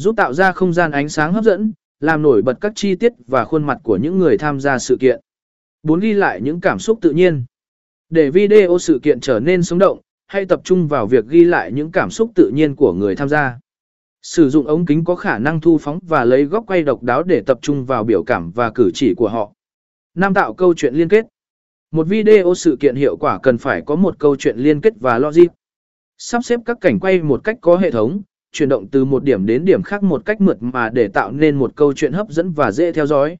giúp tạo ra không gian ánh sáng hấp dẫn, làm nổi bật các chi tiết và khuôn mặt của những người tham gia sự kiện. 4. Ghi lại những cảm xúc tự nhiên. Để video sự kiện trở nên sống động, hãy tập trung vào việc ghi lại những cảm xúc tự nhiên của người tham gia. Sử dụng ống kính có khả năng thu phóng và lấy góc quay độc đáo để tập trung vào biểu cảm và cử chỉ của họ. 5. tạo câu chuyện liên kết. Một video sự kiện hiệu quả cần phải có một câu chuyện liên kết và logic. Sắp xếp các cảnh quay một cách có hệ thống, chuyển động từ một điểm đến điểm khác một cách mượt mà để tạo nên một câu chuyện hấp dẫn và dễ theo dõi.